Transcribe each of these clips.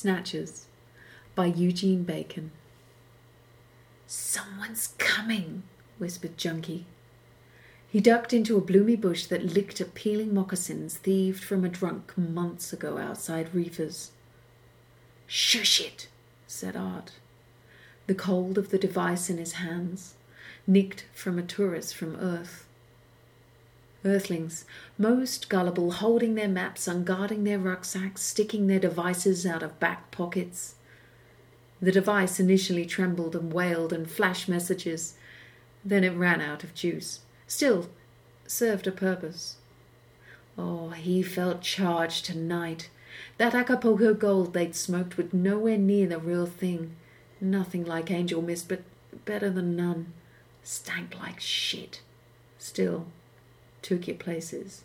Snatchers by Eugen Bacon. Someone's coming, whispered Junkie. He ducked into a bloomy bush that licked at peeling moccasins thieved from a drunk months ago outside Reefer's. Shush it, said Art. The cold of the device in his hands, nicked from a tourist from Earth. Earthlings, most gullible, holding their maps, unguarding their rucksacks, sticking their devices out of back pockets. The device initially trembled and wailed and flashed messages. Then it ran out of juice. Still, served a purpose. Oh, he felt charged tonight. That Acapulco gold they'd smoked was nowhere near the real thing. Nothing like angel mist, but better than none. Stank like shit. Still, took your places.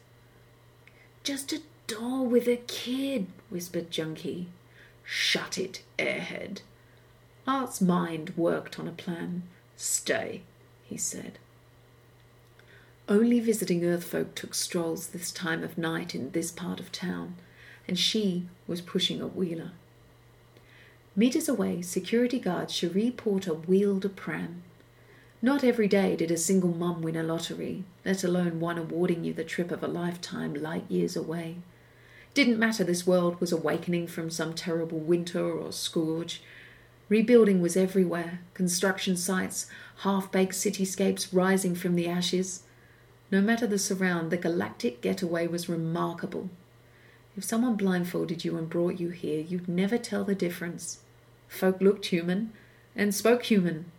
Just a doll with a kid, whispered Junkie. Shut it, airhead. Art's mind worked on a plan. Stay, he said. Only visiting Earthfolk took strolls this time of night in this part of town, and she was pushing a wheeler. Meters away, security guard Cherie Porter wheeled a pram. Not every day did a single mum win a lottery, let alone one awarding you the trip of a lifetime light years away. Didn't matter this world was awakening from some terrible winter or scourge, Rebuilding was everywhere construction sites, half baked cityscapes rising from the ashes. No matter the surround, the galactic getaway was remarkable. If someone blindfolded you and brought you here, you'd never tell the difference. Folk looked human and spoke human.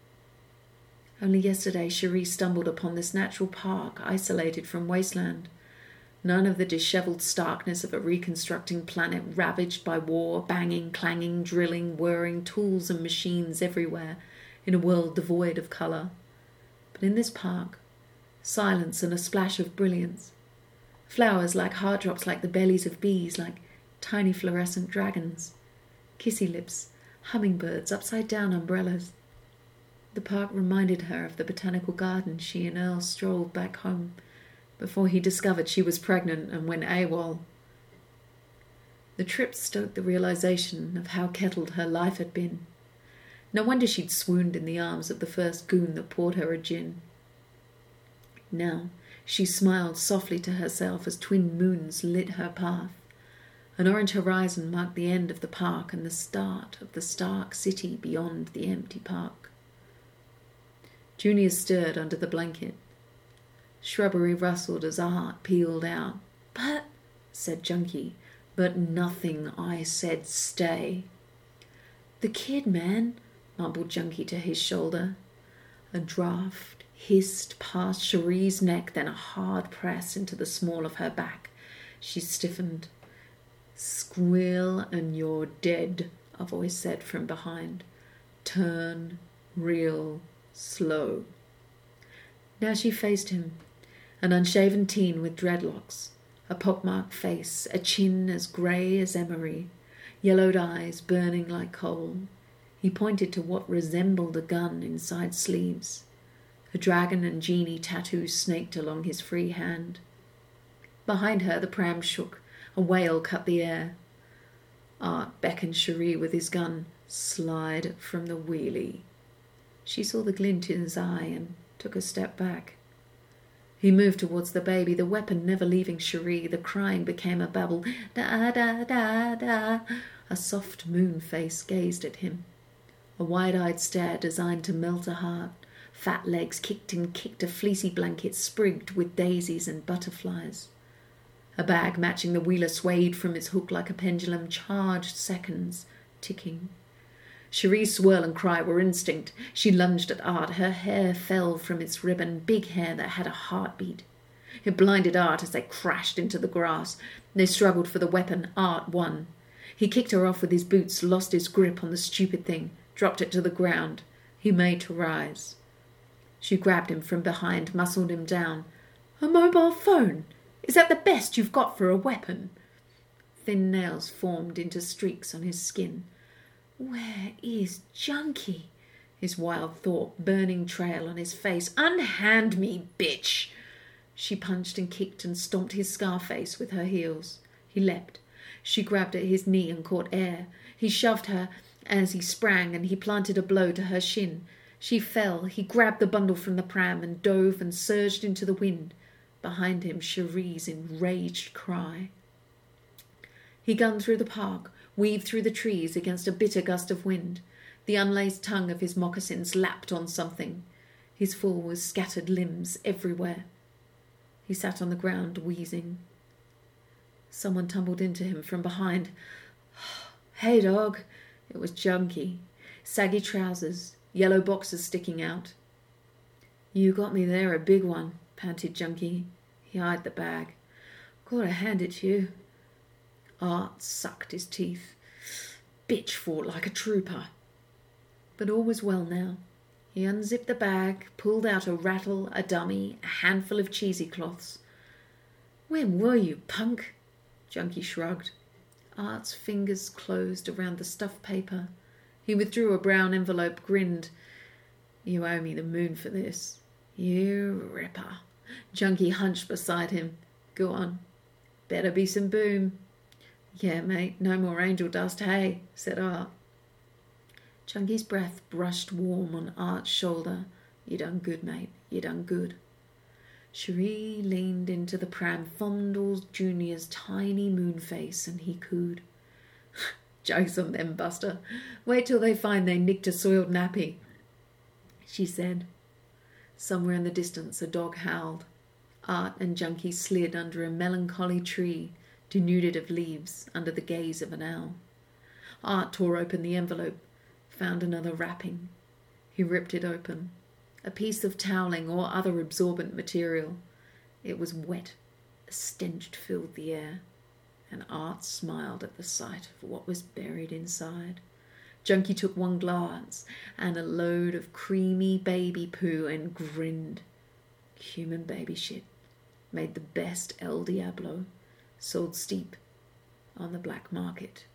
Only yesterday, Cherie stumbled upon this natural park, isolated from wasteland none of the dishevelled starkness of a reconstructing planet ravaged by war, banging, clanging, drilling, whirring, tools and machines everywhere, in a world devoid of colour. But in this park, silence and a splash of brilliance. Flowers like heart drops, like the bellies of bees, like tiny fluorescent dragons. Kissy lips, hummingbirds, upside down umbrellas. The park reminded her of the botanical garden she and Earl strolled back home before he discovered she was pregnant and went AWOL. The trip stoked the realization of how kettled her life had been. No wonder she'd swooned in the arms of the first goon that poured her a gin. Now she smiled softly to herself as twin moons lit her path. An orange horizon marked the end of the park and the start of the stark city beyond the empty park. Junior stirred under the blanket. Shrubbery rustled as a heart peeled out. But, said Junkie, but nothing I said stay. The kid, man, mumbled Junkie to his shoulder. A draught hissed past Cherie's neck, then a hard press into the small of her back. She stiffened. Squeal and you're dead, a voice said from behind. Turn, real, slow. Now she faced him, an unshaven teen with dreadlocks, a pockmarked face, a chin as grey as emery, yellowed eyes burning like coal. He pointed to what resembled a gun inside sleeves. A dragon and genie tattoo snaked along his free hand. Behind her, the pram shook. A wail cut the air. Art beckoned Cherie with his gun. Slide from the wheelie. She saw the glint in his eye and took a step back. He moved towards the baby, the weapon never leaving Cherie. The crying became a babble. Da da da da. A soft moon face gazed at him. A wide-eyed stare designed to melt a heart. Fat legs kicked and kicked a fleecy blanket sprigged with daisies and butterflies. A bag matching the wheeler swayed from its hook like a pendulum, charged seconds, ticking. Cherie's swirl and cry were instinct. She lunged at Art. Her hair fell from its ribbon, big hair that had a heartbeat. It blinded Art as they crashed into the grass. They struggled for the weapon. Art won. He kicked her off with his boots, lost his grip on the stupid thing, dropped it to the ground. He made to rise. She grabbed him from behind, muscled him down. A mobile phone? Is that the best you've got for a weapon? Thin nails formed into streaks on his skin. Where is Junkie? His wild thought, burning trail on his face. Unhand me, bitch! She punched and kicked and stomped his scar face with her heels. He leapt. She grabbed at his knee and caught air. He shoved her as he sprang and he planted a blow to her shin. She fell. He grabbed the bundle from the pram and dove and surged into the wind. Behind him, Cherie's enraged cry. He gunned through the park, weaved through the trees against a bitter gust of wind. The unlaced tongue of his moccasins lapped on something. His fall was scattered limbs everywhere. He sat on the ground, wheezing. Someone tumbled into him from behind. Hey, dog. It was Junkie. Saggy trousers, yellow boxers sticking out. You got me there, a big one, panted Junkie. He eyed the bag. Gotta hand it to you. Art sucked his teeth. Bitch fought like a trooper. But all was well now. He unzipped the bag, pulled out a rattle, a dummy, a handful of cheesy cloths. When were you, punk? Junkie shrugged. Art's fingers closed around the stuffed paper. He withdrew a brown envelope, grinned. You owe me the moon for this. You ripper. Junkie hunched beside him. Go on. Better be some boom. Yeah, mate, no more angel dust, hey, said Art. Junkie's breath brushed warm on Art's shoulder. You done good, mate. You done good. Cherie leaned into the pram, fondled Junior's tiny moon face, and he cooed. Jokes on them, Buster. Wait till they find they nicked a soiled nappy, she said. Somewhere in the distance a dog howled. Art and Junkie slid under a melancholy tree, denuded of leaves, under the gaze of an owl. Art tore open the envelope found another wrapping. He ripped it open. A piece of toweling or other absorbent material. It was wet. A stench filled the air. And Art smiled at the sight of what was buried inside. Junkie took one glance and a load of creamy baby poo and grinned. Human baby shit. Made the best El Diablo. Sold steep on the black market.